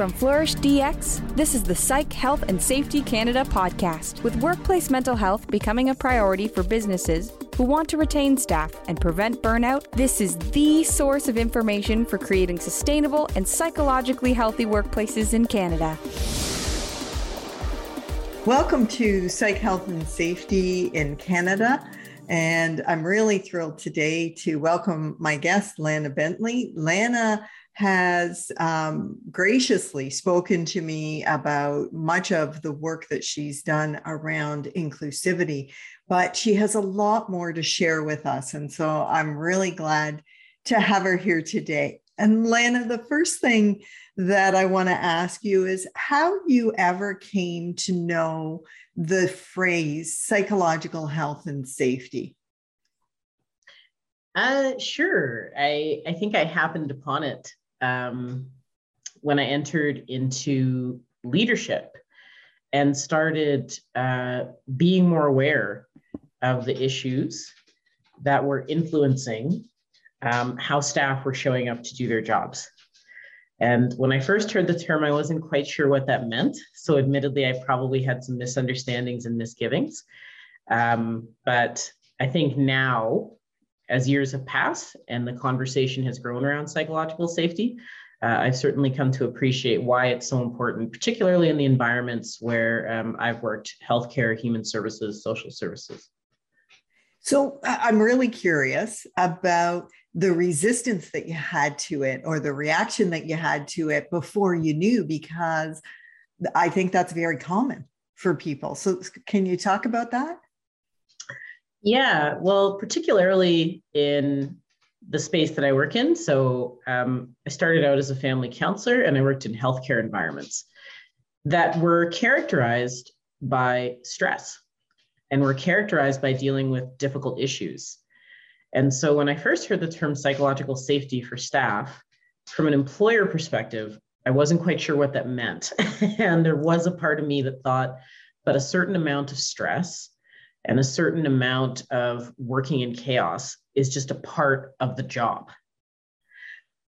From Flourish DX, this is the Psych Health and Safety Canada podcast, with workplace mental health becoming a priority for businesses who want to retain staff and prevent burnout. This is the source of information for creating sustainable and psychologically healthy workplaces in Canada. Welcome to Psych Health and Safety in Canada. And I'm really thrilled today to welcome my guest, Lana Bentley. Lana has um, graciously spoken to me about much of the work that she's done around inclusivity, but she has a lot more to share with us. And so I'm really glad to have her here today. And Lana, the first thing that I want to ask you is how you ever came to know the phrase psychological health and safety. Uh, sure. I, I think I happened upon it um, when I entered into leadership and started uh, being more aware of the issues that were influencing um, how staff were showing up to do their jobs. And when I first heard the term, I wasn't quite sure what that meant. So, admittedly, I probably had some misunderstandings and misgivings. Um, but I think now, as years have passed and the conversation has grown around psychological safety, uh, I've certainly come to appreciate why it's so important, particularly in the environments where um, I've worked healthcare, human services, social services. So I'm really curious about the resistance that you had to it or the reaction that you had to it before you knew, because I think that's very common for people. So, can you talk about that? Yeah, well, particularly in the space that I work in. So um, I started out as a family counselor and I worked in healthcare environments that were characterized by stress and were characterized by dealing with difficult issues. And so when I first heard the term psychological safety for staff, from an employer perspective, I wasn't quite sure what that meant. and there was a part of me that thought, but a certain amount of stress and a certain amount of working in chaos is just a part of the job.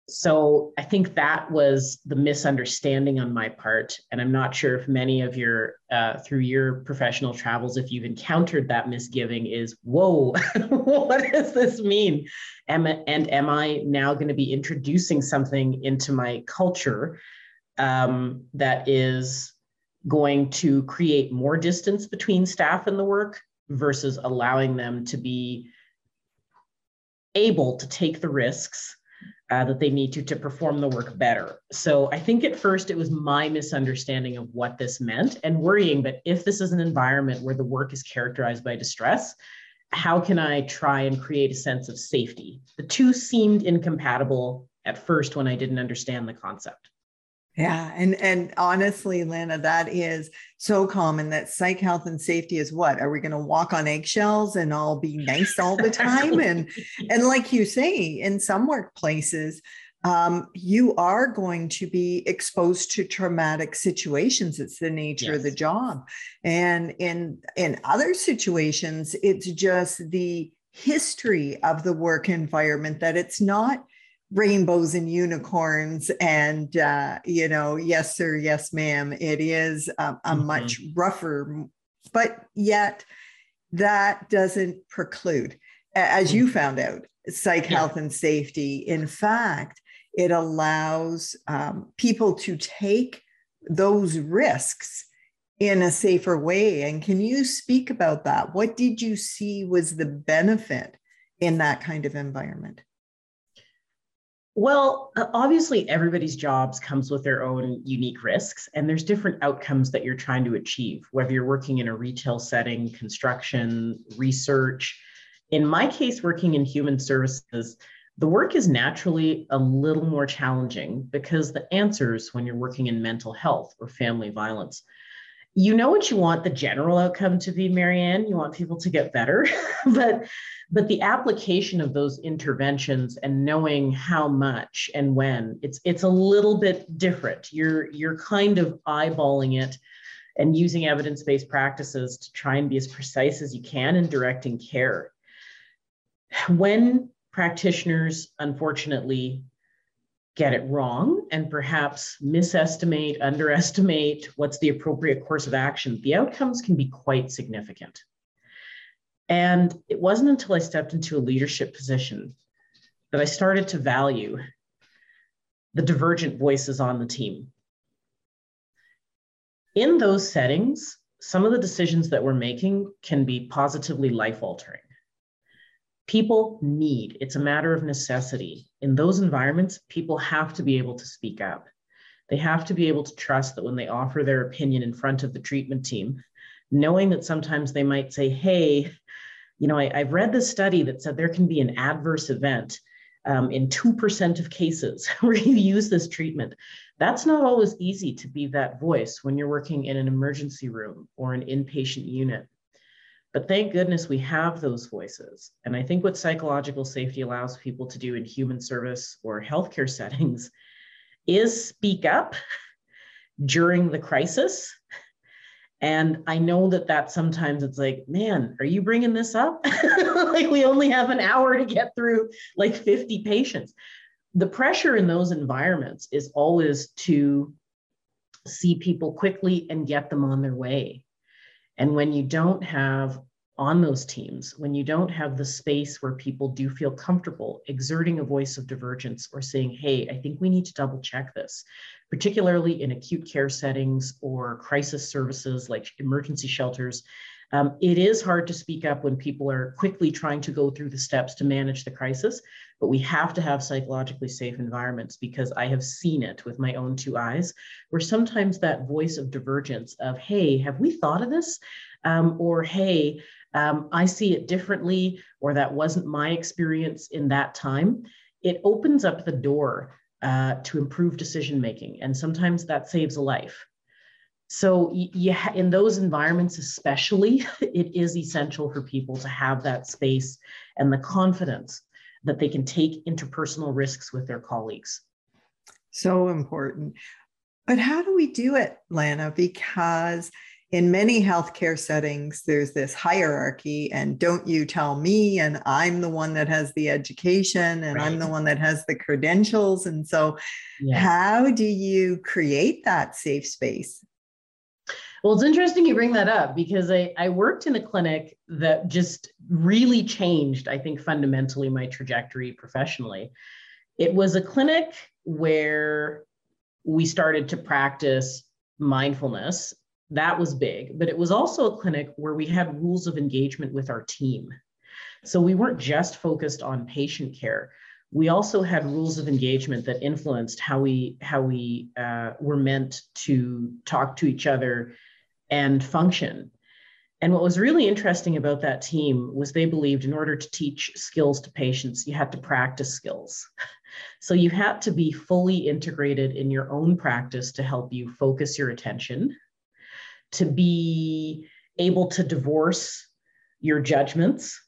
So I think that was the misunderstanding on my part. And I'm not sure if many of your, uh, through your professional travels, if you've encountered that misgiving is, whoa, what does this mean? Am, and am I now going to be introducing something into my culture um, that is going to create more distance between staff and the work versus allowing them to be able to take the risks uh, that they need to to perform the work better. So I think at first it was my misunderstanding of what this meant and worrying that if this is an environment where the work is characterized by distress, how can I try and create a sense of safety? The two seemed incompatible at first when I didn't understand the concept. Yeah, and and honestly, Lana, that is so common that psych health and safety is what? Are we going to walk on eggshells and all be nice all the time? and and like you say, in some workplaces, um, you are going to be exposed to traumatic situations. It's the nature yes. of the job, and in in other situations, it's just the history of the work environment that it's not rainbows and unicorns and uh, you know yes sir yes ma'am it is a, a mm-hmm. much rougher but yet that doesn't preclude as you mm-hmm. found out psych yeah. health and safety in fact it allows um, people to take those risks in a safer way and can you speak about that what did you see was the benefit in that kind of environment well, uh, obviously, everybody's jobs comes with their own unique risks, and there's different outcomes that you're trying to achieve, whether you're working in a retail setting, construction, research. In my case, working in human services, the work is naturally a little more challenging because the answers when you're working in mental health or family violence you know what you want the general outcome to be marianne. You want people to get better. But but the application of those interventions and knowing how much and when it's it's a little bit different. You're you're kind of eyeballing it and using evidence-based practices to try and be as precise as you can in directing care. When practitioners unfortunately get it wrong and perhaps misestimate, underestimate what's the appropriate course of action, the outcomes can be quite significant. And it wasn't until I stepped into a leadership position that I started to value the divergent voices on the team. In those settings, some of the decisions that we're making can be positively life altering. People need, it's a matter of necessity. In those environments, people have to be able to speak up. They have to be able to trust that when they offer their opinion in front of the treatment team, knowing that sometimes they might say, hey, you know, I, have read this study that said there can be an adverse event um, in 2% of cases where you use this treatment. That's not always easy to be that voice when you're working in an emergency room or an inpatient unit. But thank goodness we have those voices. And I think what psychological safety allows people to do in human service or healthcare settings is speak up during the crisis and I know that that sometimes it's like, man, are you bringing this up? like we only have an hour to get through like 50 patients. The pressure in those environments is always to see people quickly and get them on their way. And when you don't have on those teams when you don't have the space where people do feel comfortable exerting a voice of divergence or saying, hey, I think we need to double check this, particularly in acute care settings or crisis services like emergency shelters. Um, it is hard to speak up when people are quickly trying to go through the steps to manage the crisis, but we have to have psychologically safe environments because I have seen it with my own two eyes, where sometimes that voice of divergence of, hey, have we thought of this? Um, or, hey, um, I see it differently, or that wasn't my experience in that time, it opens up the door uh, to improve decision making. And sometimes that saves a life. So, yeah, in those environments, especially, it is essential for people to have that space and the confidence that they can take interpersonal risks with their colleagues. So important. But how do we do it, Lana? Because in many healthcare settings, there's this hierarchy, and don't you tell me, and I'm the one that has the education, and right. I'm the one that has the credentials. And so, yeah. how do you create that safe space? Well, it's interesting you bring that up because I, I worked in a clinic that just really changed, I think, fundamentally my trajectory professionally. It was a clinic where we started to practice mindfulness that was big, but it was also a clinic where we had rules of engagement with our team. So we weren't just focused on patient care. We also had rules of engagement that influenced how we how we uh, were meant to talk to each other and function. And what was really interesting about that team was they believed in order to teach skills to patients, you had to practice skills. So you had to be fully integrated in your own practice to help you focus your attention to be able to divorce your judgments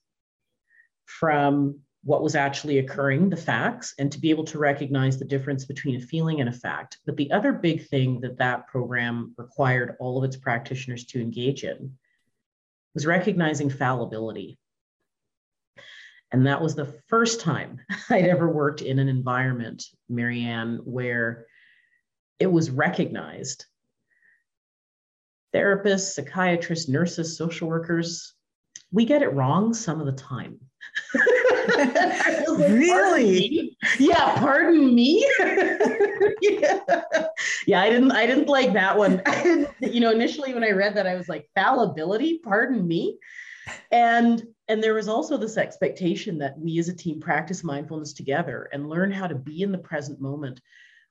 from what was actually occurring, the facts, and to be able to recognize the difference between a feeling and a fact. But the other big thing that that program required all of its practitioners to engage in was recognizing fallibility. And that was the first time I'd ever worked in an environment, Marianne, where it was recognized therapists, psychiatrists, nurses, social workers, we get it wrong some of the time. like, really? Pardon yeah, pardon me. yeah. yeah, I didn't I didn't like that one. you know, initially when I read that, I was like, fallibility, pardon me. And and there was also this expectation that we as a team practice mindfulness together and learn how to be in the present moment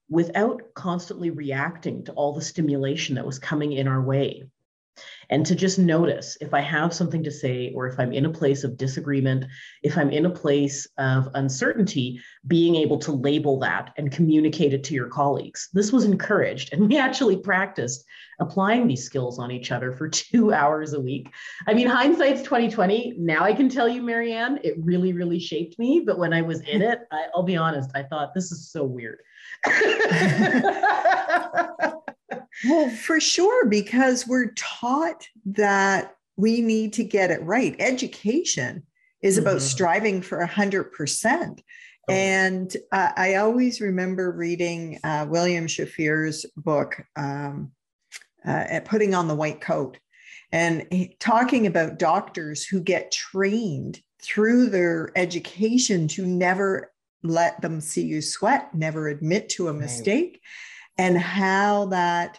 without constantly reacting to all the stimulation that was coming in our way. And to just notice if I have something to say, or if I'm in a place of disagreement, if I'm in a place of uncertainty, being able to label that and communicate it to your colleagues. This was encouraged. And we actually practiced applying these skills on each other for two hours a week. I mean, hindsight's 2020. Now I can tell you, Marianne, it really, really shaped me. But when I was in it, I, I'll be honest, I thought this is so weird. well, for sure, because we're taught that we need to get it right. Education is about mm-hmm. striving for 100%. And uh, I always remember reading uh, William Shafir's book, um, uh, Putting on the White Coat, and talking about doctors who get trained through their education to never let them see you sweat, never admit to a mistake, right. And how that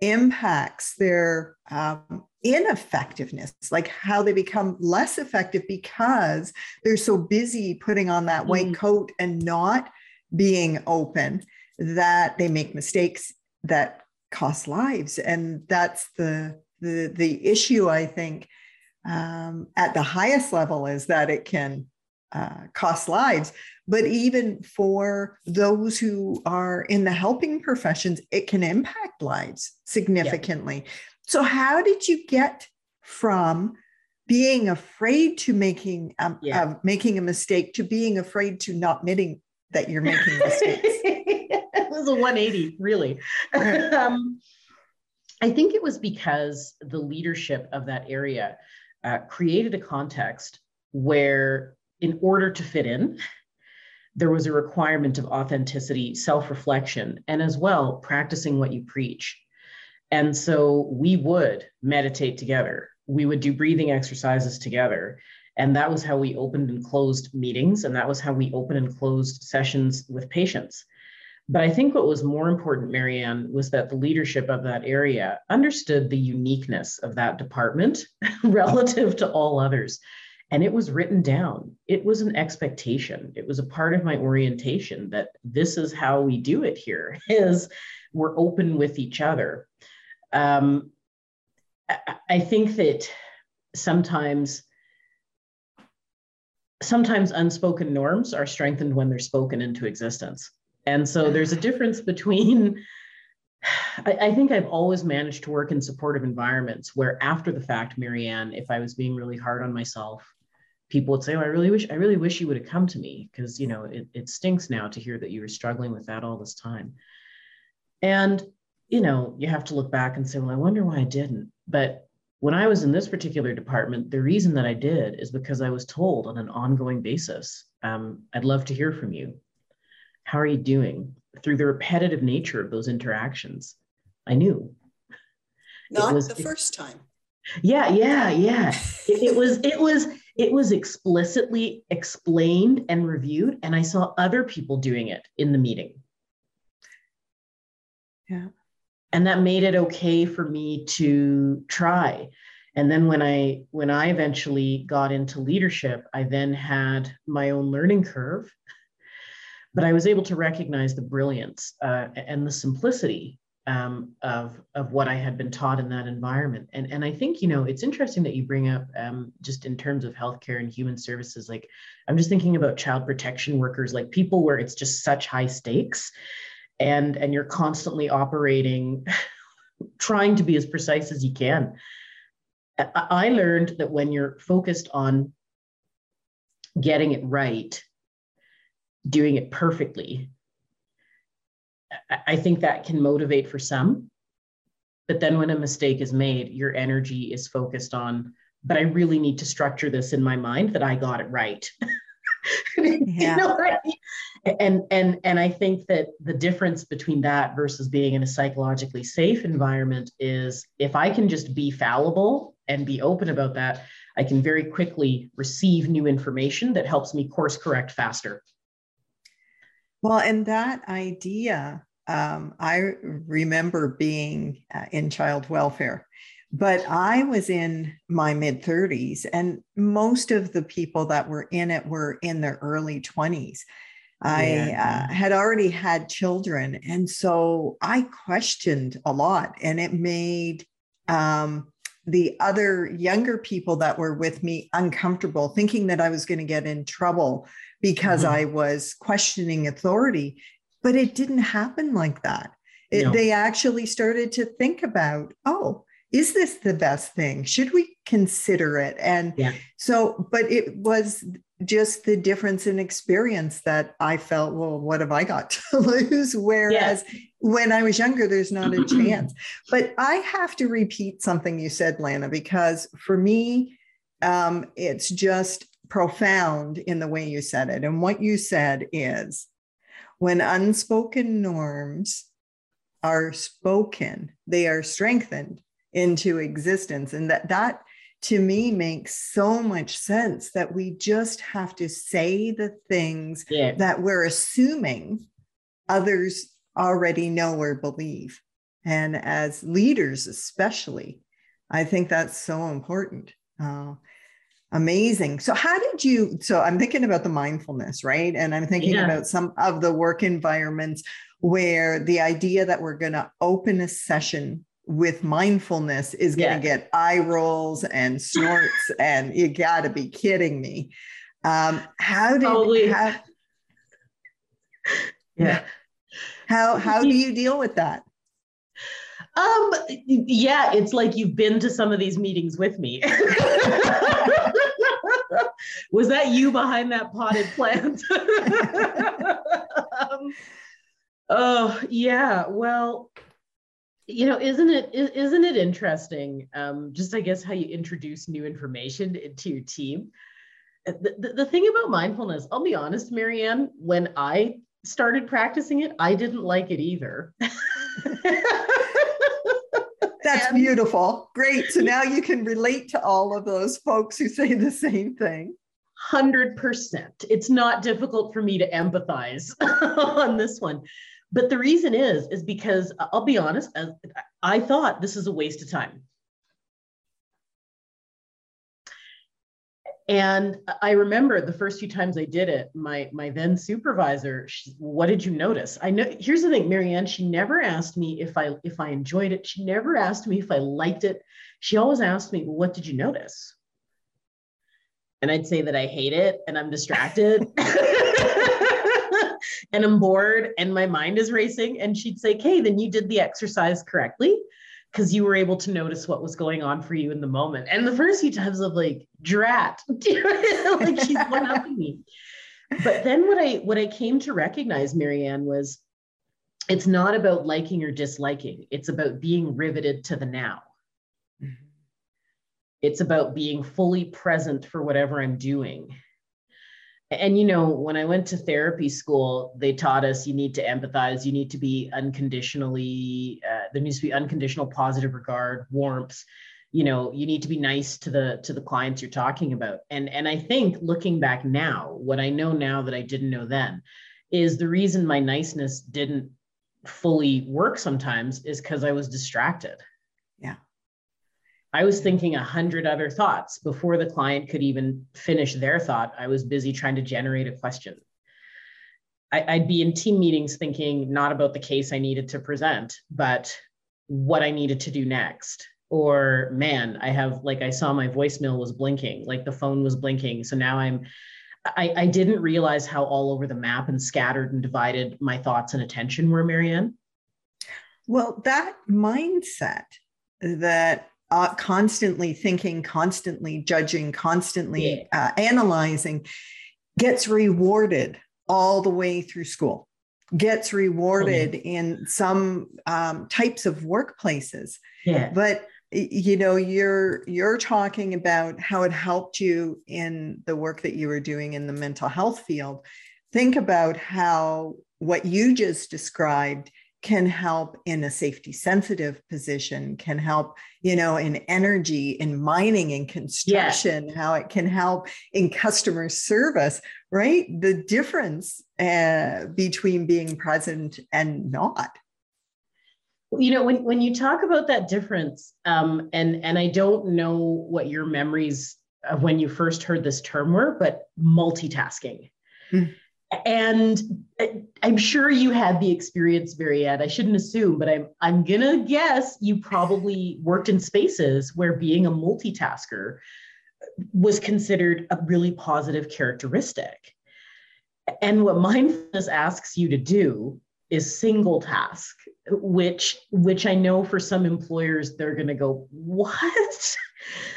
impacts their um, ineffectiveness, like how they become less effective because they're so busy putting on that white mm. coat and not being open that they make mistakes that cost lives. And that's the the the issue I think um, at the highest level is that it can uh, cost lives. But even for those who are in the helping professions, it can impact lives significantly. Yeah. So, how did you get from being afraid to making um, yeah. uh, making a mistake to being afraid to not admitting that you're making mistakes? it was a 180, really. um, I think it was because the leadership of that area uh, created a context where, in order to fit in, there was a requirement of authenticity, self reflection, and as well practicing what you preach. And so we would meditate together. We would do breathing exercises together. And that was how we opened and closed meetings. And that was how we opened and closed sessions with patients. But I think what was more important, Marianne, was that the leadership of that area understood the uniqueness of that department relative to all others. And it was written down. It was an expectation. It was a part of my orientation that this is how we do it here is we're open with each other um, I think that sometimes sometimes unspoken norms are strengthened when they're spoken into existence. And so there's a difference between I, I, think I've always managed to work in supportive environments where after the fact, Marianne, if I was being really hard on myself, people would say, oh, I really wish, I really wish you would have come to me because you know it, it stinks now to hear that you were struggling with that all this time. And you know, you have to look back and say, well, I wonder why I didn't. But when I was in this particular department, the reason that I did is because I was told on an ongoing basis, um, I'd love to hear from you. How are you doing? Through the repetitive nature of those interactions, I knew. Not was, the first time. Yeah, yeah, yeah. it, it was, it was, it was explicitly explained and reviewed, and I saw other people doing it in the meeting. Yeah and that made it okay for me to try and then when i when i eventually got into leadership i then had my own learning curve but i was able to recognize the brilliance uh, and the simplicity um, of of what i had been taught in that environment. And and i think you know it's interesting that you bring up um, just in terms of healthcare and human services like i'm just thinking about child protection workers like people where it's just such high stakes and and you're constantly operating trying to be as precise as you can. I learned that when you're focused on getting it right doing it perfectly i think that can motivate for some but then when a mistake is made your energy is focused on but i really need to structure this in my mind that i got it right yeah. you know, right? and and and i think that the difference between that versus being in a psychologically safe environment is if i can just be fallible and be open about that i can very quickly receive new information that helps me course correct faster well and that idea um, i remember being uh, in child welfare but I was in my mid 30s, and most of the people that were in it were in their early 20s. I yeah. uh, had already had children. And so I questioned a lot, and it made um, the other younger people that were with me uncomfortable, thinking that I was going to get in trouble because mm-hmm. I was questioning authority. But it didn't happen like that. It, no. They actually started to think about, oh, is this the best thing? Should we consider it? And yeah. so, but it was just the difference in experience that I felt, well, what have I got to lose? Whereas yeah. when I was younger, there's not a chance. But I have to repeat something you said, Lana, because for me, um, it's just profound in the way you said it. And what you said is when unspoken norms are spoken, they are strengthened into existence. And that that to me makes so much sense that we just have to say the things yeah. that we're assuming others already know or believe. And as leaders, especially, I think that's so important. Uh, amazing. So, how did you? So, I'm thinking about the mindfulness, right? And I'm thinking yeah. about some of the work environments where the idea that we're going to open a session with mindfulness is going to yeah. get eye rolls and snorts, and you got to be kidding me. Um, how did Totally. How, yeah. How how do you deal with that? Um, yeah, it's like you've been to some of these meetings with me. Was that you behind that potted plant? um, oh, yeah. Well, you know, isn't it isn't it interesting? Um, just I guess how you introduce new information into your team. The, the, the thing about mindfulness, I'll be honest, Marianne, when I started practicing it, I didn't like it either. That's beautiful. Great. So now you can relate to all of those folks who say the same thing. 100%. It's not difficult for me to empathize on this one. But the reason is is because uh, I'll be honest, I thought this is a waste of time. And I remember the first few times I did it, my my then supervisor, she, what did you notice? I know here's the thing, Marianne, she never asked me if I if I enjoyed it. She never asked me if I liked it. She always asked me, what did you notice? And I'd say that I hate it and I'm distracted and I'm bored and my mind is racing. And she'd say, Okay, then you did the exercise correctly because you were able to notice what was going on for you in the moment. And the first few times of like, drat, like she's one up me. But then what I what I came to recognize, Marianne, was it's not about liking or disliking. It's about being riveted to the now. It's about being fully present for whatever I'm doing. And you know when i went to therapy school they taught us you need to empathize you need to be unconditionally uh, there needs to be unconditional positive regard warmth. You know you need to be nice to the to the clients you're talking about. And and i think looking back now what i know now that i didn't know then is the reason my niceness didn't fully work sometimes is because i was distracted I was thinking a hundred other thoughts before the client could even finish their thought. I was busy trying to generate a question. I, would be in team meetings thinking not about the case I needed to present, but what I needed to do next. Or, man, I have, like, I saw my voicemail was blinking, like the phone was blinking. So now I'm, I, I didn't realize how all over the map and scattered and divided my thoughts and attention were, Marianne. Well, that mindset that uh, constantly thinking, constantly judging, constantly yeah. uh, analyzing gets rewarded all the way through school, gets rewarded oh, in some um, types of workplaces. Yeah. But you know you're you're talking about how it helped you in the work that you were doing in the mental health field think about how what you just described can help in a safety sensitive position can help you know in energy in mining and construction how it can help in customer service right? The difference uh, between being present and not. You know when, when you talk about that difference um, and and i don't know what your memories of when you first heard this term were but multitasking. Mm and I'm sure you had the experience, Marianne. I shouldn't assume, but I'm I'm gonna guess you probably worked in spaces where being a multitasker was considered a really positive characteristic. And what mindfulness asks you to do is single task, which which I know for some employers they're gonna go, what?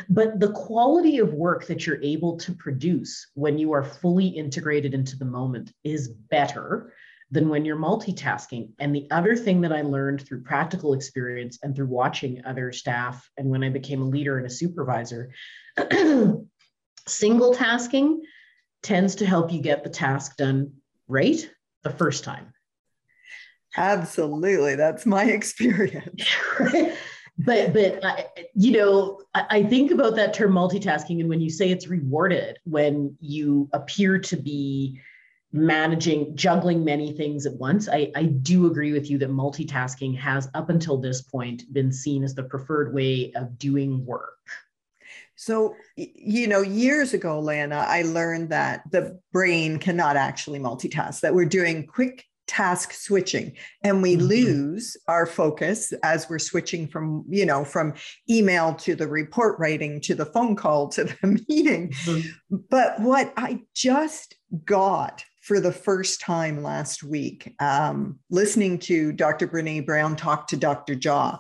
But the quality of work that you're able to produce when you are fully integrated into the moment is better than when you're multitasking. And the other thing that I learned through practical experience and through watching other staff, and when I became a leader and a supervisor, Single tasking tends to help you get the task done right the first time. Absolutely. That's my experience. but but uh, you know I, I, think about that term multitasking and when you say it's rewarded when you appear to be managing juggling many things at once I, I do agree with you that multitasking has up until this point been seen as the preferred way of doing work so, you know, years ago, Lana, I learned that the brain cannot actually multitask, that we're doing quick task switching and we mm-hmm. lose our focus as we're switching from you know from email to the report writing to the phone call to the meeting mm-hmm. but what i just got for the first time last week um, listening to dr brene brown talk to dr jaw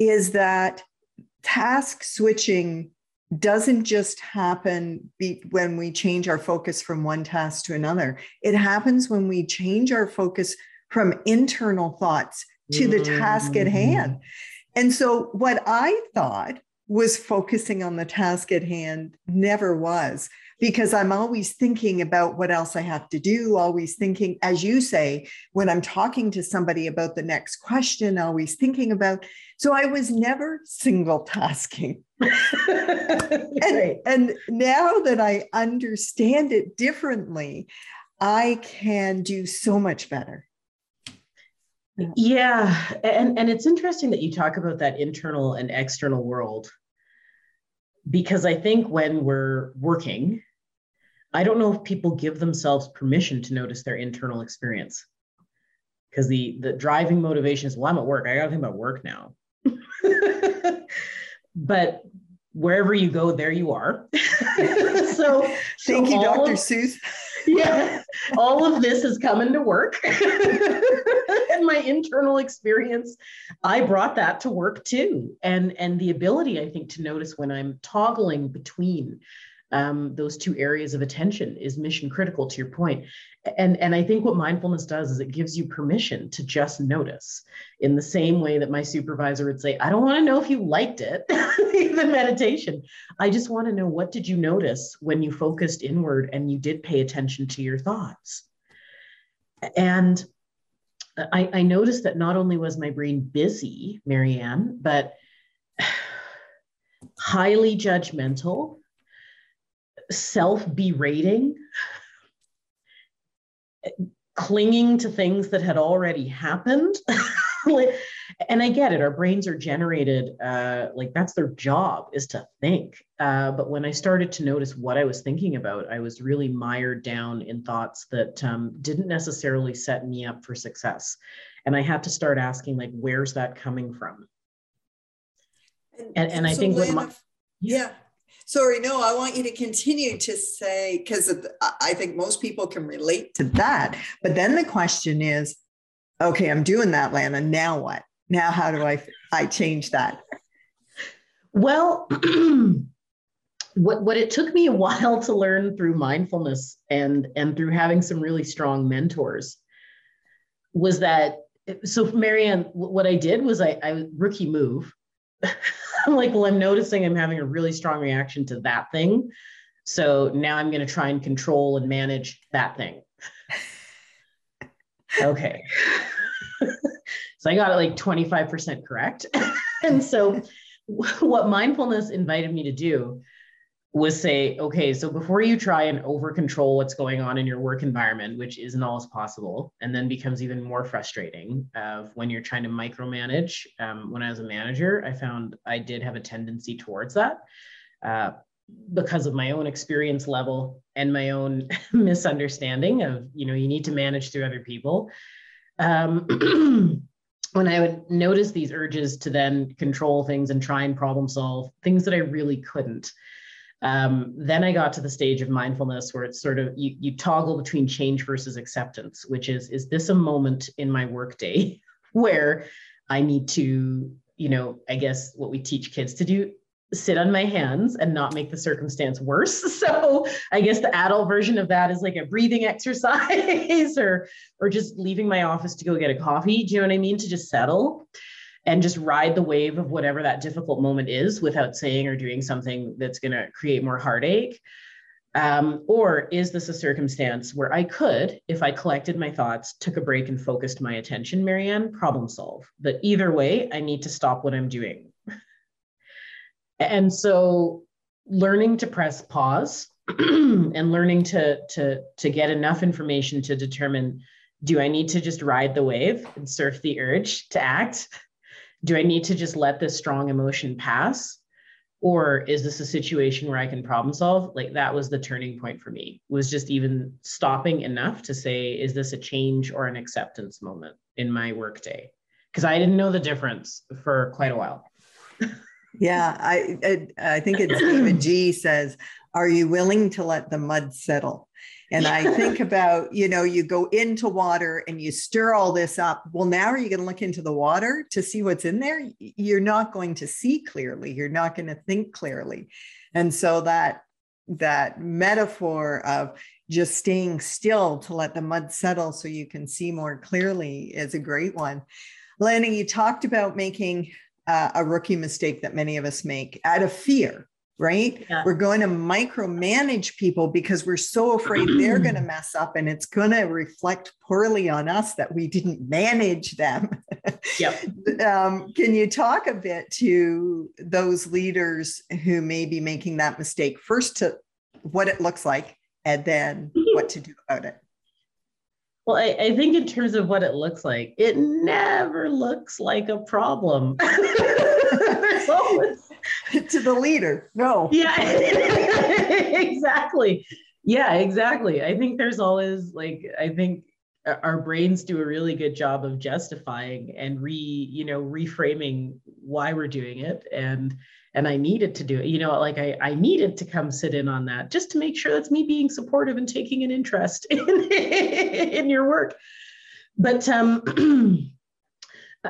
is that task switching doesn't just happen be, when we change our focus from one task to another. It happens when we change our focus from internal thoughts to the task at mm-hmm. hand. And so, what I thought was focusing on the task at hand never was because I'm always thinking about what else I have to do, always thinking, as you say, when I'm talking to somebody about the next question, always thinking about. So I was never single tasking. and, and now that I understand it differently, I can do so much better. Yeah. And, and it's interesting that you talk about that internal and external world because I think when we're working, I don't know if people give themselves permission to notice their internal experience. Because the the driving motivation is, well, I'm at work. I gotta think about work now. but wherever you go, there you are. so thank so you, Dr. Of, Seuss. yeah, all of this is coming to work. and my internal experience, I brought that to work too. And and the ability, I think, to notice when I'm toggling between um, those two areas of attention is mission critical to your point. And, and I think what mindfulness does is it gives you permission to just notice in the same way that my supervisor would say, I don't want to know if you liked it, even meditation. I just want to know what did you notice when you focused inward and you did pay attention to your thoughts. And I, I noticed that not only was my brain busy, Marianne, but highly judgmental self berating, clinging to things that had already happened. and I get it. Our brains are generated uh, like that's their job is to think. Uh, but when I started to notice what I was thinking about, I was really mired down in thoughts that um, didn't necessarily set me up for success. And I had to start asking, like, where's that coming from? And, and, and I think what my, yeah, Sorry, no, I want you to continue to say, because I think most people can relate to that. But then the question is, okay, I'm doing that, Lana. Now what? Now how do I I change that? Well, what what it took me a while to learn through mindfulness and and through having some really strong mentors was that so Marianne, what I did was I, I rookie move. I'm like, well, I'm noticing I'm having a really strong reaction to that thing. So now I'm going to try and control and manage that thing. okay. so I got it like 25% correct. and so what mindfulness invited me to do was say, okay, so before you try and over control what's going on in your work environment, which isn't always possible, and then becomes even more frustrating of when you're trying to micromanage. Um, when I was a manager, I found I did have a tendency towards that uh, because of my own experience level and my own misunderstanding of, you know, you need to manage through other people. Um, when I would notice these urges to then control things and try and problem solve things that I really couldn't um, then I got to the stage of mindfulness where it's sort of you, you toggle between change versus acceptance, which is is this a moment in my workday where I need to, you know, I guess what we teach kids to do sit on my hands and not make the circumstance worse. So I guess the adult version of that is like a breathing exercise or or just leaving my office to go get a coffee. Do you know what I mean? To just settle and just ride the wave of whatever that difficult moment is without saying or doing something that's going to create more heartache. Um, or is this a circumstance where I could, if I collected my thoughts, took a break and focused my attention, Marianne, problem solve? But either way, I need to stop what I'm doing. and so learning to press pause and learning to, to, to get enough information to determine do I need to just ride the wave and surf the urge to act? Do I need to just let this strong emotion pass? or is this a situation where i can problem solve? Like that was the turning point for me was just even stopping enough to say is this a change or an acceptance moment in my workday? Because i didn't know the difference for quite a while. Yeah i i, I think it's david g says are you willing to let the mud settle and I think about, you know, you go into water and you stir all this up. Well, now are you going to look into the water to see what's in there? You're not going to see clearly. You're not going to think clearly. And so that that metaphor of just staying still to let the mud settle so you can see more clearly is a great one. Lana, you talked about making uh, a rookie mistake that many of us make out of fear right? Yeah. We're going to micromanage people because we're so afraid they're going to mess up and it's going to reflect poorly on us that we didn't manage them. Yep. um, can you talk a bit to those leaders who may be making that mistake? First, to what it looks like, and then what to do about it. Well, I, I, think in terms of what it looks like, it never looks like a problem. There's always to the leader. No. Yeah, exactly. Yeah, exactly. I think there's always like, I think our brains do a really good job of justifying and re, you know, reframing why we're doing it. And and I needed to do it. You know, like I, I needed to come sit in on that just to make sure that's me being supportive and taking an interest in, in your work. But um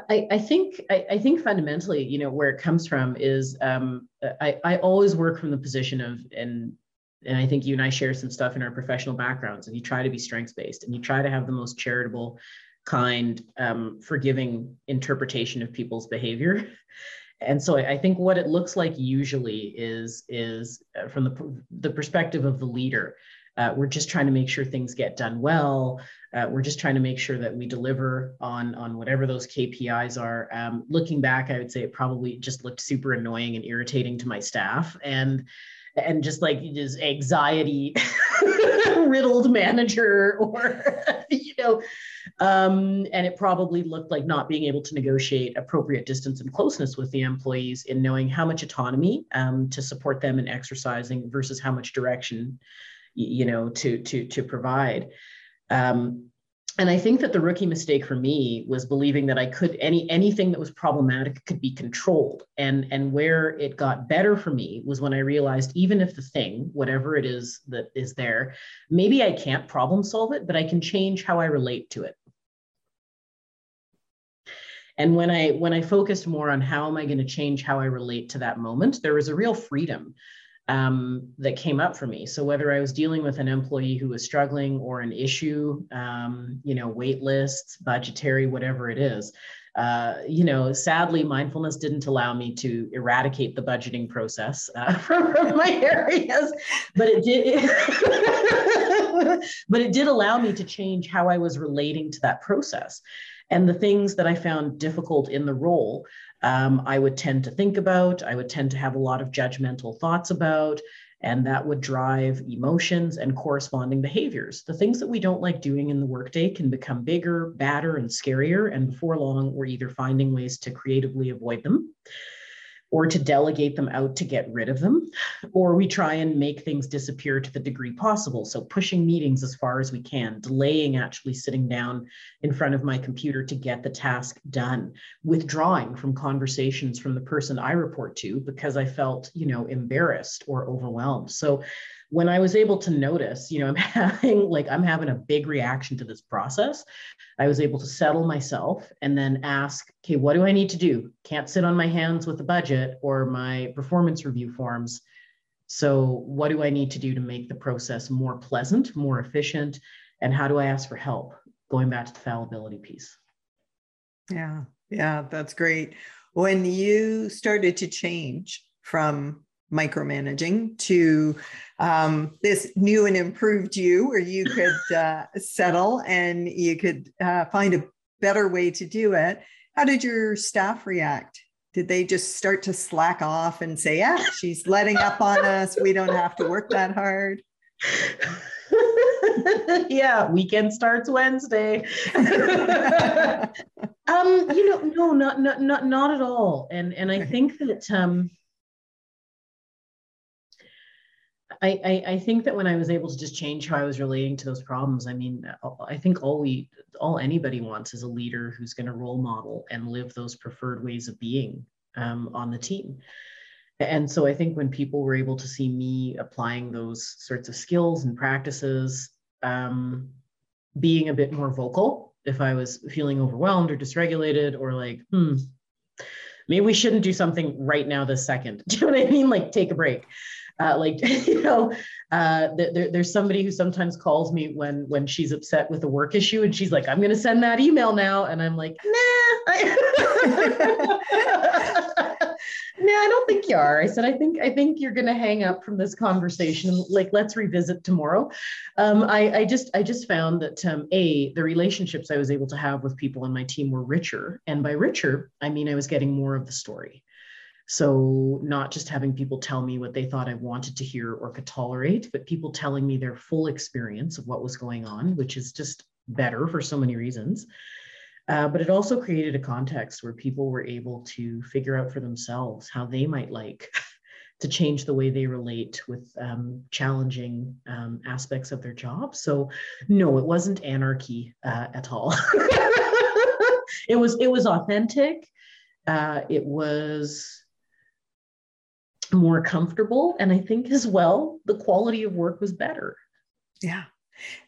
I, I think I, I, think fundamentally, you know, where it comes from is um, I, I always work from the position of and and I think you and I share some stuff in our professional backgrounds, and you try to be strengths based, and you try to have the most charitable, kind, um, forgiving interpretation of people's behavior. And so I think what it looks like usually is is uh, from the the perspective of the leader. Uh, we're just trying to make sure things get done well. Uh, we're just trying to make sure that we deliver on on whatever those KPIs are. Um, looking back, I would say it probably just looked super annoying and irritating to my staff, and and just like just anxiety riddled manager, or you know, um, and it probably looked like not being able to negotiate appropriate distance and closeness with the employees in knowing how much autonomy um, to support them in exercising versus how much direction you know to to to provide um, and I think that the rookie mistake for me was believing that I could any anything that was problematic could be controlled. And and where it got better for me was when I realized even if the thing, whatever it is that is there, maybe I can't problem solve it, but I can change how I relate to it. And when I when I focused more on how am I going to change how I relate to that moment, there was a real freedom um, that came up for me. So whether I was dealing with an employee who was struggling or an issue, um, you know, wait lists, budgetary, whatever it is, uh, you know, sadly, mindfulness didn't allow me to eradicate the budgeting process uh, from, from, my areas, but it did. but it did allow me to change how I was relating to that process, and the things that I found difficult in the role um, I would tend to think about, I would tend to have a lot of judgmental thoughts about, and that would drive emotions and corresponding behaviors. The things that we don't like doing in the workday can become bigger, badder, and scarier. And before long, we're either finding ways to creatively avoid them or to delegate them out to get rid of them, or we try and make things disappear to the degree possible. So, pushing meetings as far as we can, delaying actually sitting down in front of my computer to get the task done, withdrawing from conversations from the person I report to because I felt, you know, embarrassed or overwhelmed. So, when I was able to notice, you know, I'm having like I'm having a big reaction to this process, I was able to settle myself and then ask, okay, what do I need to do? Can't sit on my hands with the budget or my performance review forms. So, what do I need to do to make the process more pleasant, more efficient? And how do I ask for help? Going back to the fallibility piece. Yeah, yeah, that's great. When you started to change from micromanaging to um, this new and improved you where you could uh, settle and you could uh, find a better way to do it. How did your staff react? Did they just start to slack off and say, yeah, she's letting up on us. We don't have to work that hard? yeah, weekend starts Wednesday. um, you know, no, not, not, not, not at all. And, and I think that, um, I, I, I think that when I was able to just change how I was relating to those problems, I mean, I think all we, all anybody wants is a leader who's going to role model and live those preferred ways of being um, on the team. And so I think when people were able to see me applying those sorts of skills and practices, um, being a bit more vocal if I was feeling overwhelmed or dysregulated or like, hmm, maybe we shouldn't do something right now this second. Do you know what I mean? Like take a break uh, like you know uh, there, there's somebody who sometimes calls me when when she's upset with a work issue and she's like i'm going to send that email now. And i'm like nah. Nah i don't think you are. I said i think i think you're going to hang up from this conversation. Like let's revisit tomorrow. Um, I, I just i just found that um, a the relationships i was able to have with people on my team were richer. And by richer i mean i was getting more of the story so, not just having people tell me what they thought I wanted to hear or could tolerate, but people telling me their full experience of what was going on, which is just better for so many reasons. Uh, but it also created a context where people were able to figure out for themselves how they might like to change the way they relate with um, challenging um, aspects of their job. So, no, it wasn't anarchy uh, at all. it was it was authentic. Uh, it was more comfortable. And I think as well, the quality of work was better. Yeah.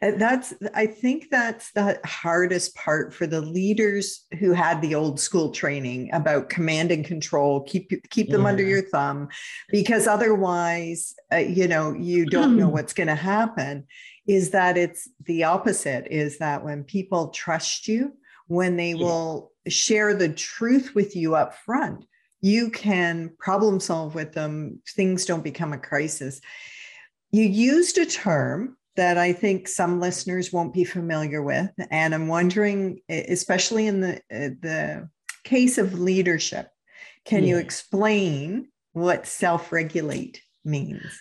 And that's, I think that's the hardest part for the leaders who had the old school training about command and control. Keep keep them yeah. under your thumb, because otherwise, uh, you know, you don't know what's going to happen. Is that it's the opposite? Is that when people trust you, when they yeah. will share the truth with you up front, you can problem solve with them. Things don't become a crisis. You used a term that I think some listeners won't be familiar with, and I'm wondering, especially in the the case of leadership, can yeah. you explain what self-regulate means?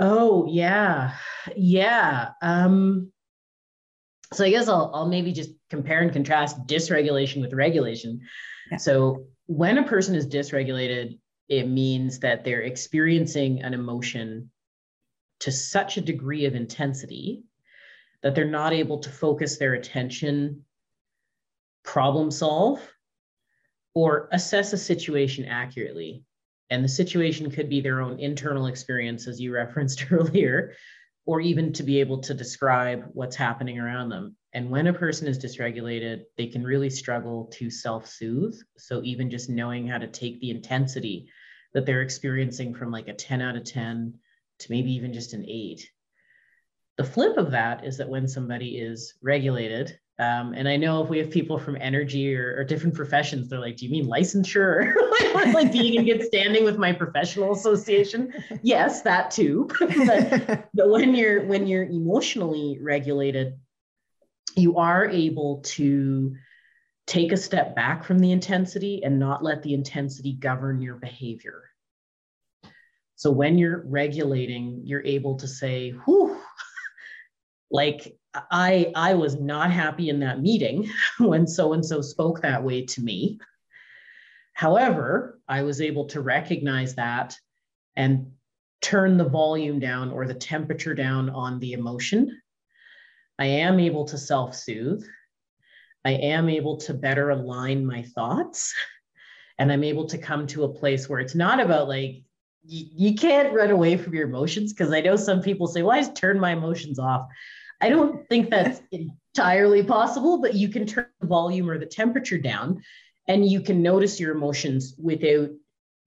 Oh yeah, yeah. Um, so I guess I'll I'll maybe just compare and contrast dysregulation with regulation. Yeah. So when a person is dysregulated, it means that they're experiencing an emotion to such a degree of intensity that they're not able to focus their attention, problem solve, or assess a situation accurately. And the situation could be their own internal experience, as you referenced earlier, or even to be able to describe what's happening around them. And when a person is dysregulated, they can really struggle to self soothe. So, even just knowing how to take the intensity that they're experiencing from like a 10 out of 10 to maybe even just an eight. The flip of that is that when somebody is regulated, um, and I know if we have people from energy or, or different professions, they're like, "Do you mean licensure? like being in good standing with my professional association?" Yes, that too. but, but when you're when you're emotionally regulated, you are able to take a step back from the intensity and not let the intensity govern your behavior. So when you're regulating, you're able to say, whew, like I I was not happy in that meeting when so and so spoke that way to me. However, I was able to recognize that and turn the volume down or the temperature down on the emotion I am able to self soothe. I am able to better align my thoughts. And I'm able to come to a place where it's not about like, you, you can't run away from your emotions. Because I know some people say, well, I just turn my emotions off. I don't think that's entirely possible, but you can turn the volume or the temperature down and you can notice your emotions without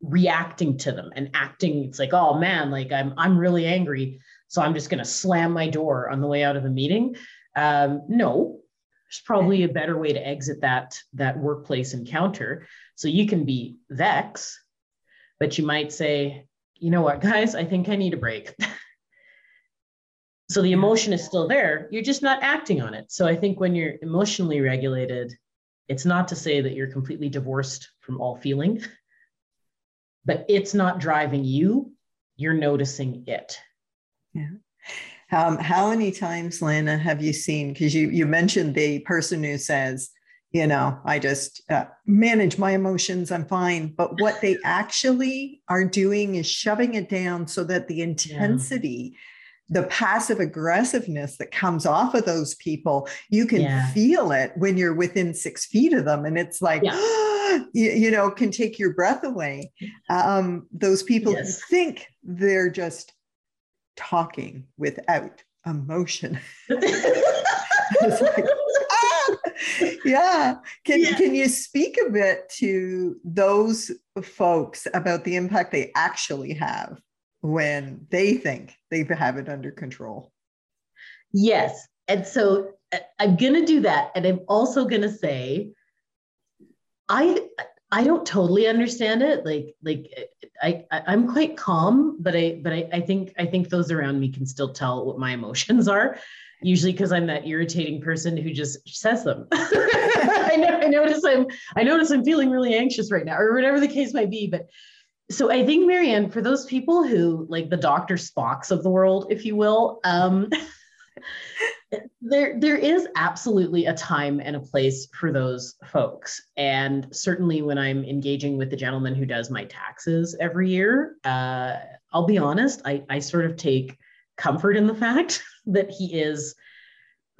reacting to them and acting. It's like, oh man, like I'm I'm really angry. So I'm just going to slam my door on the way out of the meeting. Um, no, there's probably a better way to exit that that workplace encounter. So you can be vex, but you might say, you know what, guys, I think I need a break. so the emotion is still there. You're just not acting on it. So I think when you're emotionally regulated, it's not to say that you're completely divorced from all feeling, but it's not driving you. You're noticing it. Yeah. Um, how many times, Lana, have you seen? Because you you mentioned the person who says, you know, I just uh, manage my emotions, I'm fine. But what they actually are doing is shoving it down so that the intensity, yeah. the passive aggressiveness that comes off of those people, you can yeah. feel it when you're within six feet of them. And it's like, yeah. you, you, know, can take your breath away. Um, those people yes. think they're just talking without emotion. like, yeah. Can, yeah. can you speak a bit to those folks about the impact they actually have when they think they have it under control? Yes. And so uh, I'm going to do that. And I'm also going to say, I, I don't totally understand it. Like, like I, I am quite calm, but I, but I, I think, I think those around me can still tell what my emotions are usually because I'm that irritating person who just says them. I, know, I notice I'm I notice I'm feeling really anxious right now, or whatever the case might be. But so I think Marianne, for those people who like the Dr. Spocks of the world, if you will, um, there there is absolutely a time and a place for those folks. And certainly when I'm engaging with the gentleman who does my taxes every year, uh, I'll be honest, I, I sort of take comfort in the fact that he is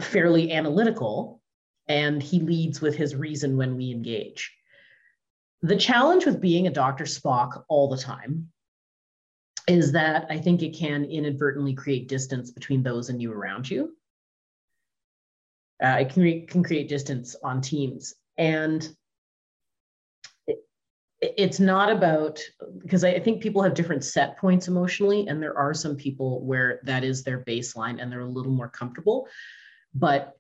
fairly analytical and he leads with his reason when we engage. The challenge with being a Dr. Spock all the time is that I think it can inadvertently create distance between those and you around you. Uh, it can, can create distance on teams. And it's not about because I think people have different set points emotionally, and there are some people where that is their baseline and they're a little more comfortable. But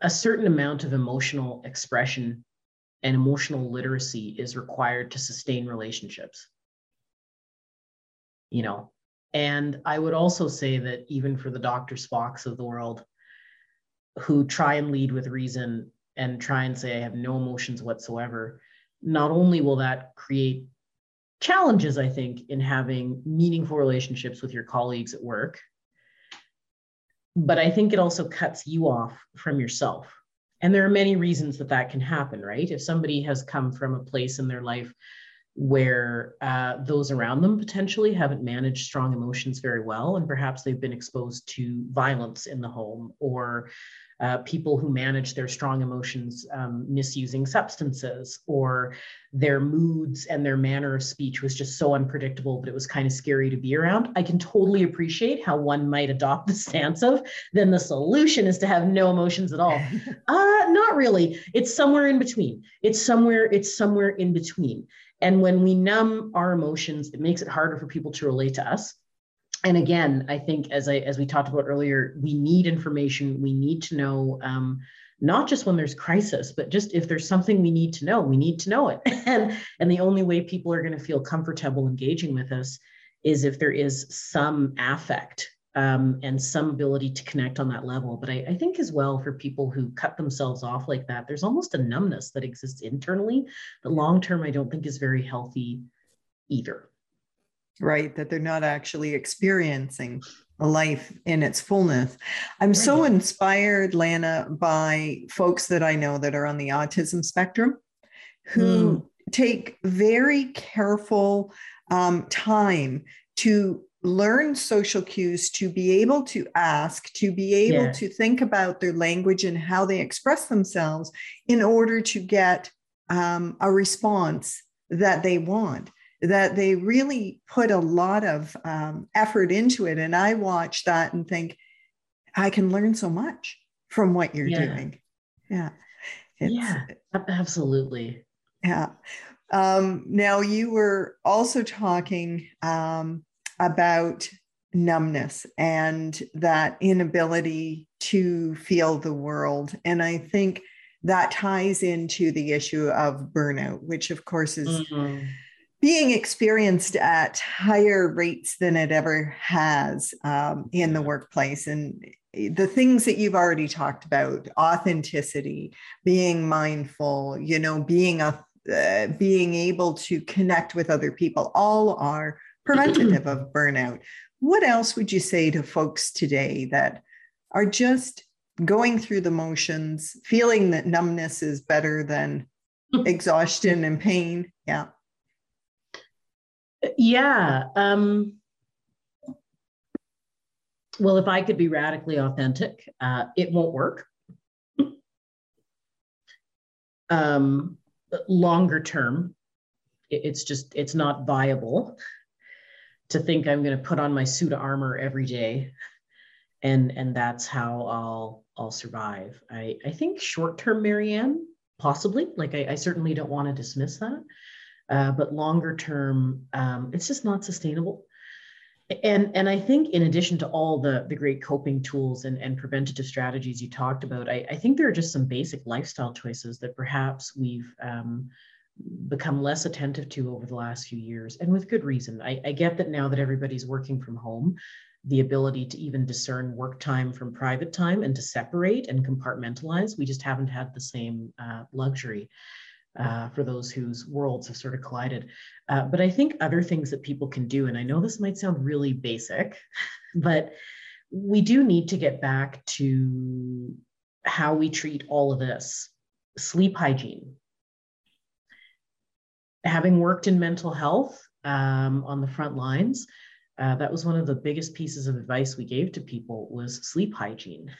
a certain amount of emotional expression and emotional literacy is required to sustain relationships. You know, and I would also say that even for the Dr. Spocks of the world who try and lead with reason and try and say, I have no emotions whatsoever not only will that create challenges, I think, in having meaningful relationships with your colleagues at work, but I think it also cuts you off from yourself. And there are many reasons that that can happen, right? If somebody has come from a place in their life where uh, those around them potentially haven't managed strong emotions very well, and perhaps they've been exposed to violence in the home or uh, people who manage their strong emotions um, misusing substances or their moods and their manner of speech was just so unpredictable but it was kind of scary to be around. I can totally appreciate how one might adopt the stance of then the solution is to have no emotions at all. Uh not really. It's somewhere in between. It's somewhere it's somewhere in between. And when we numb our emotions it makes it harder for people to relate to us and again, I think as I as we talked about earlier, we need information. We need to know um, not just when there's crisis, but just if there's something we need to know, we need to know it. and and the only way people are going to feel comfortable engaging with us is if there is some affect um, and some ability to connect on that level. But I, I, think as well for people who cut themselves off like that, there's almost a numbness that exists internally that long term I don't think is very healthy either right? That they're not actually experiencing a life in its fullness. I'm right. so inspired, Lana, by folks that I know that are on the autism spectrum who mm. take very careful um, time to learn social cues to be able to ask to be able yeah. to think about their language and how they express themselves in order to get um, a response that they want that they really put a lot of um, effort into it. And I watch that and think, I can learn so much from what you're yeah. doing. Yeah. It's, yeah, absolutely. Yeah. Um, now, you were also talking um, about numbness and that inability to feel the world. And I think that ties into the issue of burnout, which, of course, is. Mm-hmm being experienced at higher rates than it ever has um, in the workplace. And the things that you've already talked about authenticity being mindful you know being a uh, being able to connect with other people all are preventative of burnout. What else would you say to folks today that are just going through the motions feeling that numbness is better than exhaustion and pain? Yeah yeah um well, if I could be radically authentic, uh, it won't work. um, longer term, it's just it's not viable to think I'm going to put on my suit of armor every day, and and that's how I'll I'll survive. I I think short term, Marianne, possibly. Like I, I certainly don't want to dismiss that, uh, but longer term, um, it's just not sustainable. And and i think in addition to all the the great coping tools and, and preventative strategies you talked about I, I think there are just some basic lifestyle choices that perhaps we've um, become less attentive to over the last few years and with good reason. I, I get that now that everybody's working from home the ability to even discern work time from private time and to separate and compartmentalize we just haven't had the same uh, luxury uh, for those whose worlds have sort of collided. Uh, but I think other things that people can do, and I know this might sound really basic, but we do need to get back to how we treat all of this sleep hygiene. Having worked in mental health um, on the front lines, uh, that was one of the biggest pieces of advice we gave to people was sleep hygiene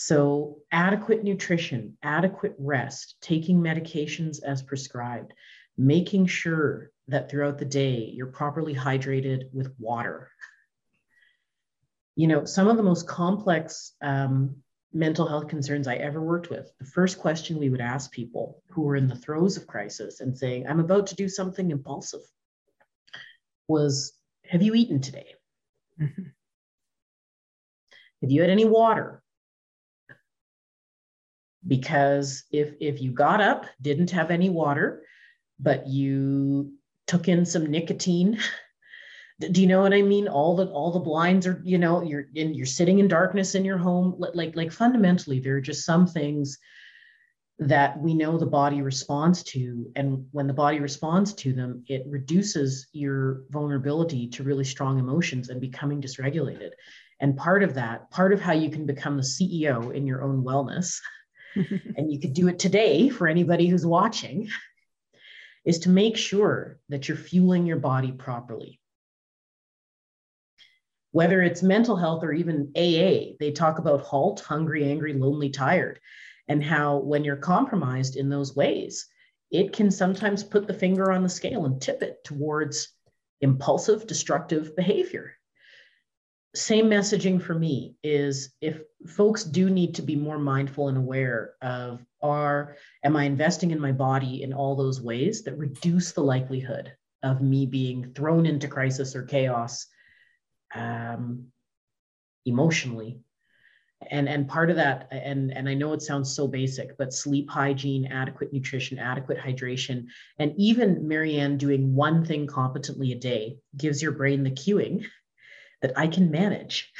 so, adequate nutrition, adequate rest, taking medications as prescribed, making sure that throughout the day you're properly hydrated with water. You know, some of the most complex um, mental health concerns I ever worked with, the first question we would ask people who were in the throes of crisis and saying, I'm about to do something impulsive, was Have you eaten today? Mm-hmm. Have you had any water? Because if if you got up didn't have any water but you took in some nicotine do you know what i mean? All the all the blinds are you know you're in you're sitting in darkness in your home like like fundamentally there are just some things that we know the body responds to and when the body responds to them it reduces your vulnerability to really strong emotions and becoming dysregulated. And part of that part of how you can become the ceo in your own wellness and you could do it today for anybody who's watching, is to make sure that you're fueling your body properly. Whether it's mental health or even AA, they talk about halt, hungry, angry, lonely, tired, and how when you're compromised in those ways, it can sometimes put the finger on the scale and tip it towards impulsive, destructive behavior same messaging for me is if folks do need to be more mindful and aware of are am i investing in my body in all those ways that reduce the likelihood of me being thrown into crisis or chaos um, emotionally? And and part of that and and i know it sounds so basic but sleep hygiene adequate nutrition adequate hydration and even marianne doing one thing competently a day gives your brain the cueing that I can manage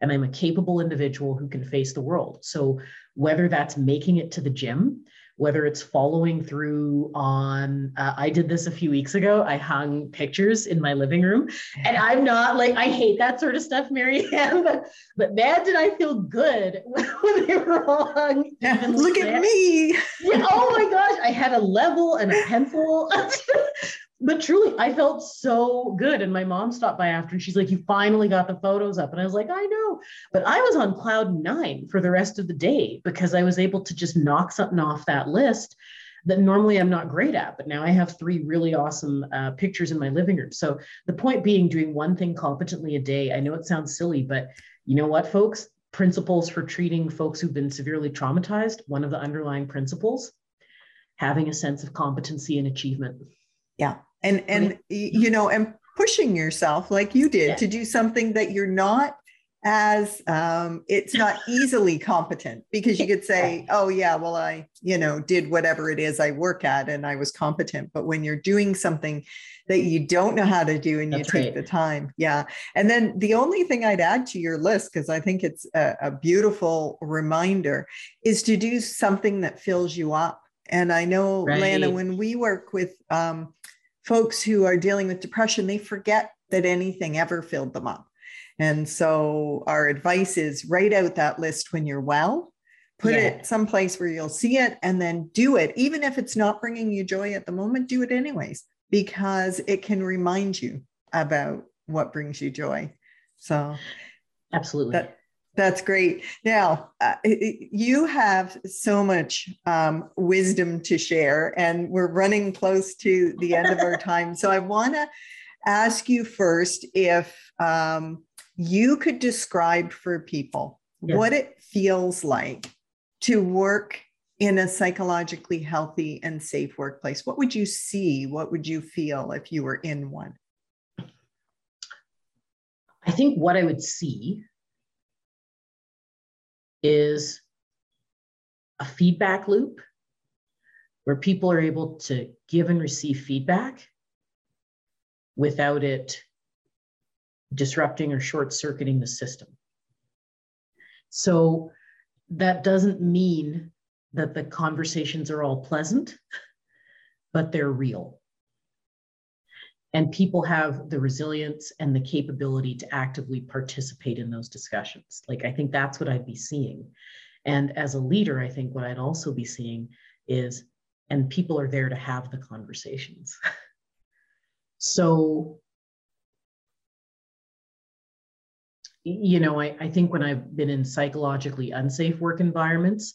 and I'm a capable individual who can face the world. So, whether that's making it to the gym, whether it's following through on, uh, I did this a few weeks ago. I hung pictures in my living room, and I'm not like, I hate that sort of stuff, Marianne, but, but man, did I feel good when they were hung. Yeah, look at me. Yeah, oh my gosh, I had a level and a pencil. but truly, I felt so good. And my mom stopped by after and she's like, You finally got the photos up. And I was like, I know. But I was on cloud nine for the rest of the day because I was able to just knock something off that list that normally I'm not great at. But now I have three really awesome uh, pictures in my living room. So the point being, doing one thing competently a day, I know it sounds silly, but you know what, folks? Principles for treating folks who've been severely traumatized, one of the underlying principles, having a sense of competency and achievement. Yeah and and you know and pushing yourself like you did yeah. to do something that you're not as um, it's not easily competent because you could say oh yeah well i you know did whatever it is i work at and i was competent but when you're doing something that you don't know how to do and That's you take right. the time yeah and then the only thing i'd add to your list because i think it's a, a beautiful reminder is to do something that fills you up and i know right. lana when we work with um, folks who are dealing with depression they forget that anything ever filled them up and so our advice is write out that list when you're well, put yeah. it someplace where you'll see it, and then do it. Even if it's not bringing you joy at the moment, do it anyways, because it can remind you about what brings you joy. So, absolutely. That, that's great. Now, uh, you have so much um, wisdom to share, and we're running close to the end of our time. So, I want to ask you first if um, you could describe for people yes. what it feels like to work in a psychologically healthy and safe workplace, what would you see? What would you feel if you were in one? I think what I would see is a feedback loop where people are able to give and receive feedback without it disrupting or short circuiting the system. So that doesn't mean that the conversations are all pleasant, but they're real. And people have the resilience and the capability to actively participate in those discussions. Like, I think that's what I'd be seeing. And as a leader, I think what I'd also be seeing is, and people are there to have the conversations. so you know, I, I think when I've been in psychologically unsafe work environments,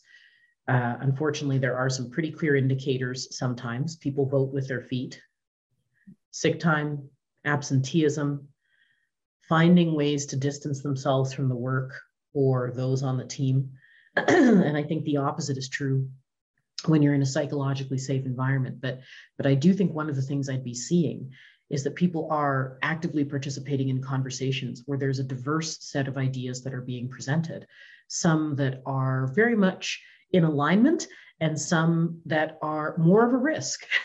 uh, unfortunately, there are some pretty clear indicators sometimes. People vote with their feet, sick time, absenteeism, finding ways to distance themselves from the work or those on the team. and I think the opposite is true when you're in a psychologically safe environment. But, but I do think one of the things I'd be seeing is that people are actively participating in conversations where there's a diverse set of ideas that are being presented, some that are very much in alignment and some that are more of a risk.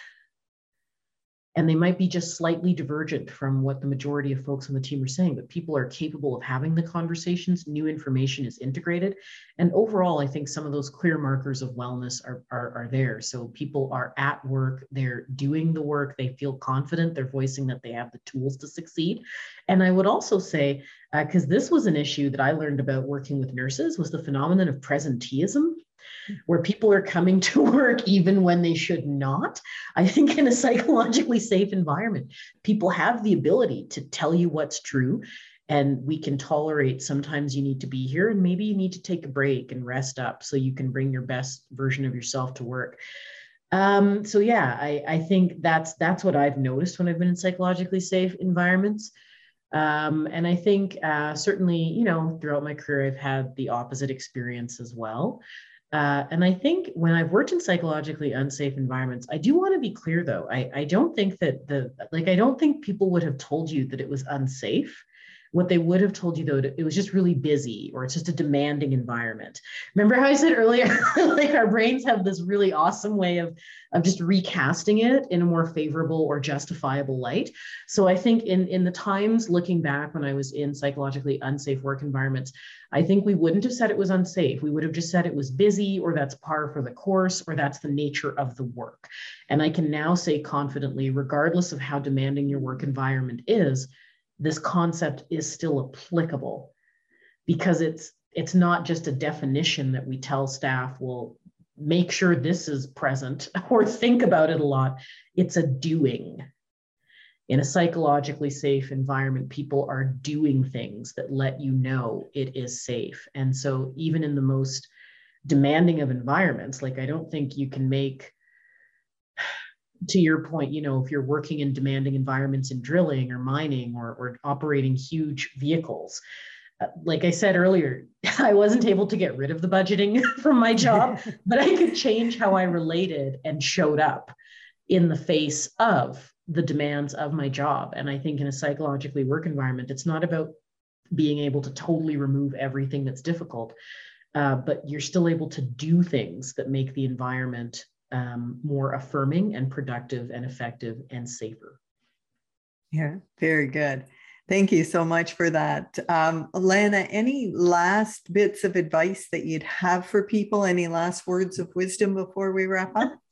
and they might be just slightly divergent from what the majority of folks on the team are saying but people are capable of having the conversations. New information is integrated. And overall i think some of those clear markers of wellness are, are, are there. So people are at work they're doing the work they feel confident they're voicing that they have the tools to succeed. And i would also say because uh, this was an issue that i learned about working with nurses was the phenomenon of presenteeism where people are coming to work even when they should not. I think in a psychologically safe environment, people have the ability to tell you what's true. And we can tolerate sometimes you need to be here and maybe you need to take a break and rest up so you can bring your best version of yourself to work. Um, so yeah, I, I think that's that's what I've noticed when I've been in psychologically safe environments. Um, and I think uh, certainly, you know, throughout my career, I've had the opposite experience as well. Uh, and I think when I've worked in psychologically unsafe environments, I do want to be clear though. I, I don't think that the, like, I don't think people would have told you that it was unsafe. What they would have told you though, it was just really busy or it's just a demanding environment. Remember how I said earlier, like our brains have this really awesome way of, of just recasting it in a more favorable or justifiable light. So I think in, in the times looking back when I was in psychologically unsafe work environments, I think we wouldn't have said it was unsafe. We would have just said it was busy or that's par for the course or that's the nature of the work. And I can now say confidently, regardless of how demanding your work environment is, this concept is still applicable because it's it's not just a definition that we tell staff will make sure this is present or think about it a lot. It's a doing. In a psychologically safe environment people are doing things that let you know it is safe. And so even in the most demanding of environments like i don't think you can make to your point, you know, if you're working in demanding environments in drilling or mining or, or operating huge vehicles, uh, like I said earlier, I wasn't able to get rid of the budgeting from my job, but I could change how I related and showed up in the face of the demands of my job. And I think in a psychologically work environment, it's not about being able to totally remove everything that's difficult, uh, but you're still able to do things that make the environment um, more affirming and productive and effective and safer. Yeah, very good. Thank you so much for that. Um, Lana, any last bits of advice that you'd have for people? Any last words of wisdom before we wrap up?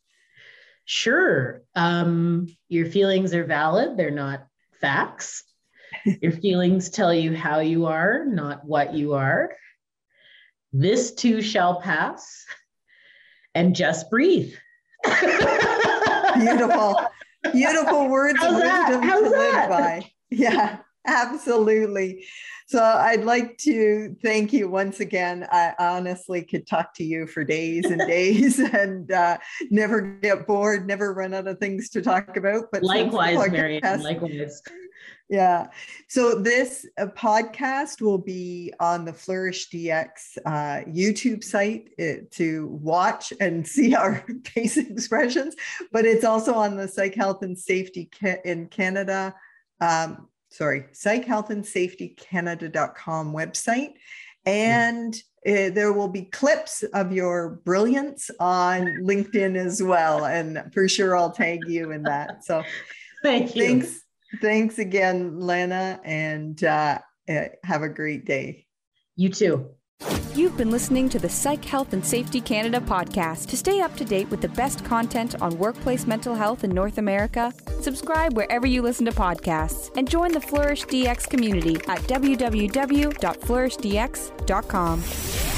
Sure. Um, your feelings are valid, they're not facts. your feelings tell you how you are, not what you are. This too shall pass. And just breathe. Beautiful. Beautiful words How's of wisdom to live by. Yeah. Absolutely. So I'd like to thank you once again. I honestly could talk to you for days and days and uh, never get bored, never run out of things to talk about. But likewise, Marianne, likewise. Yeah. So this uh, podcast will be on the Flourish DX uh, YouTube site uh, to watch and see our face expressions, but it's also on the Psych Health and Safety in Canada um, sorry, Psych Health and Safety Canada.com website. And uh, there will be clips of your brilliance on LinkedIn as well. And for sure, I'll tag you in that. So thank you. Thanks. Thanks again, Lana, and uh, uh, have a great day. You too. You've been listening to the Psych Health and Safety Canada podcast. To stay up to date with the best content on workplace mental health in North America, subscribe wherever you listen to podcasts and join the Flourish DX community at www.flourishdx.com.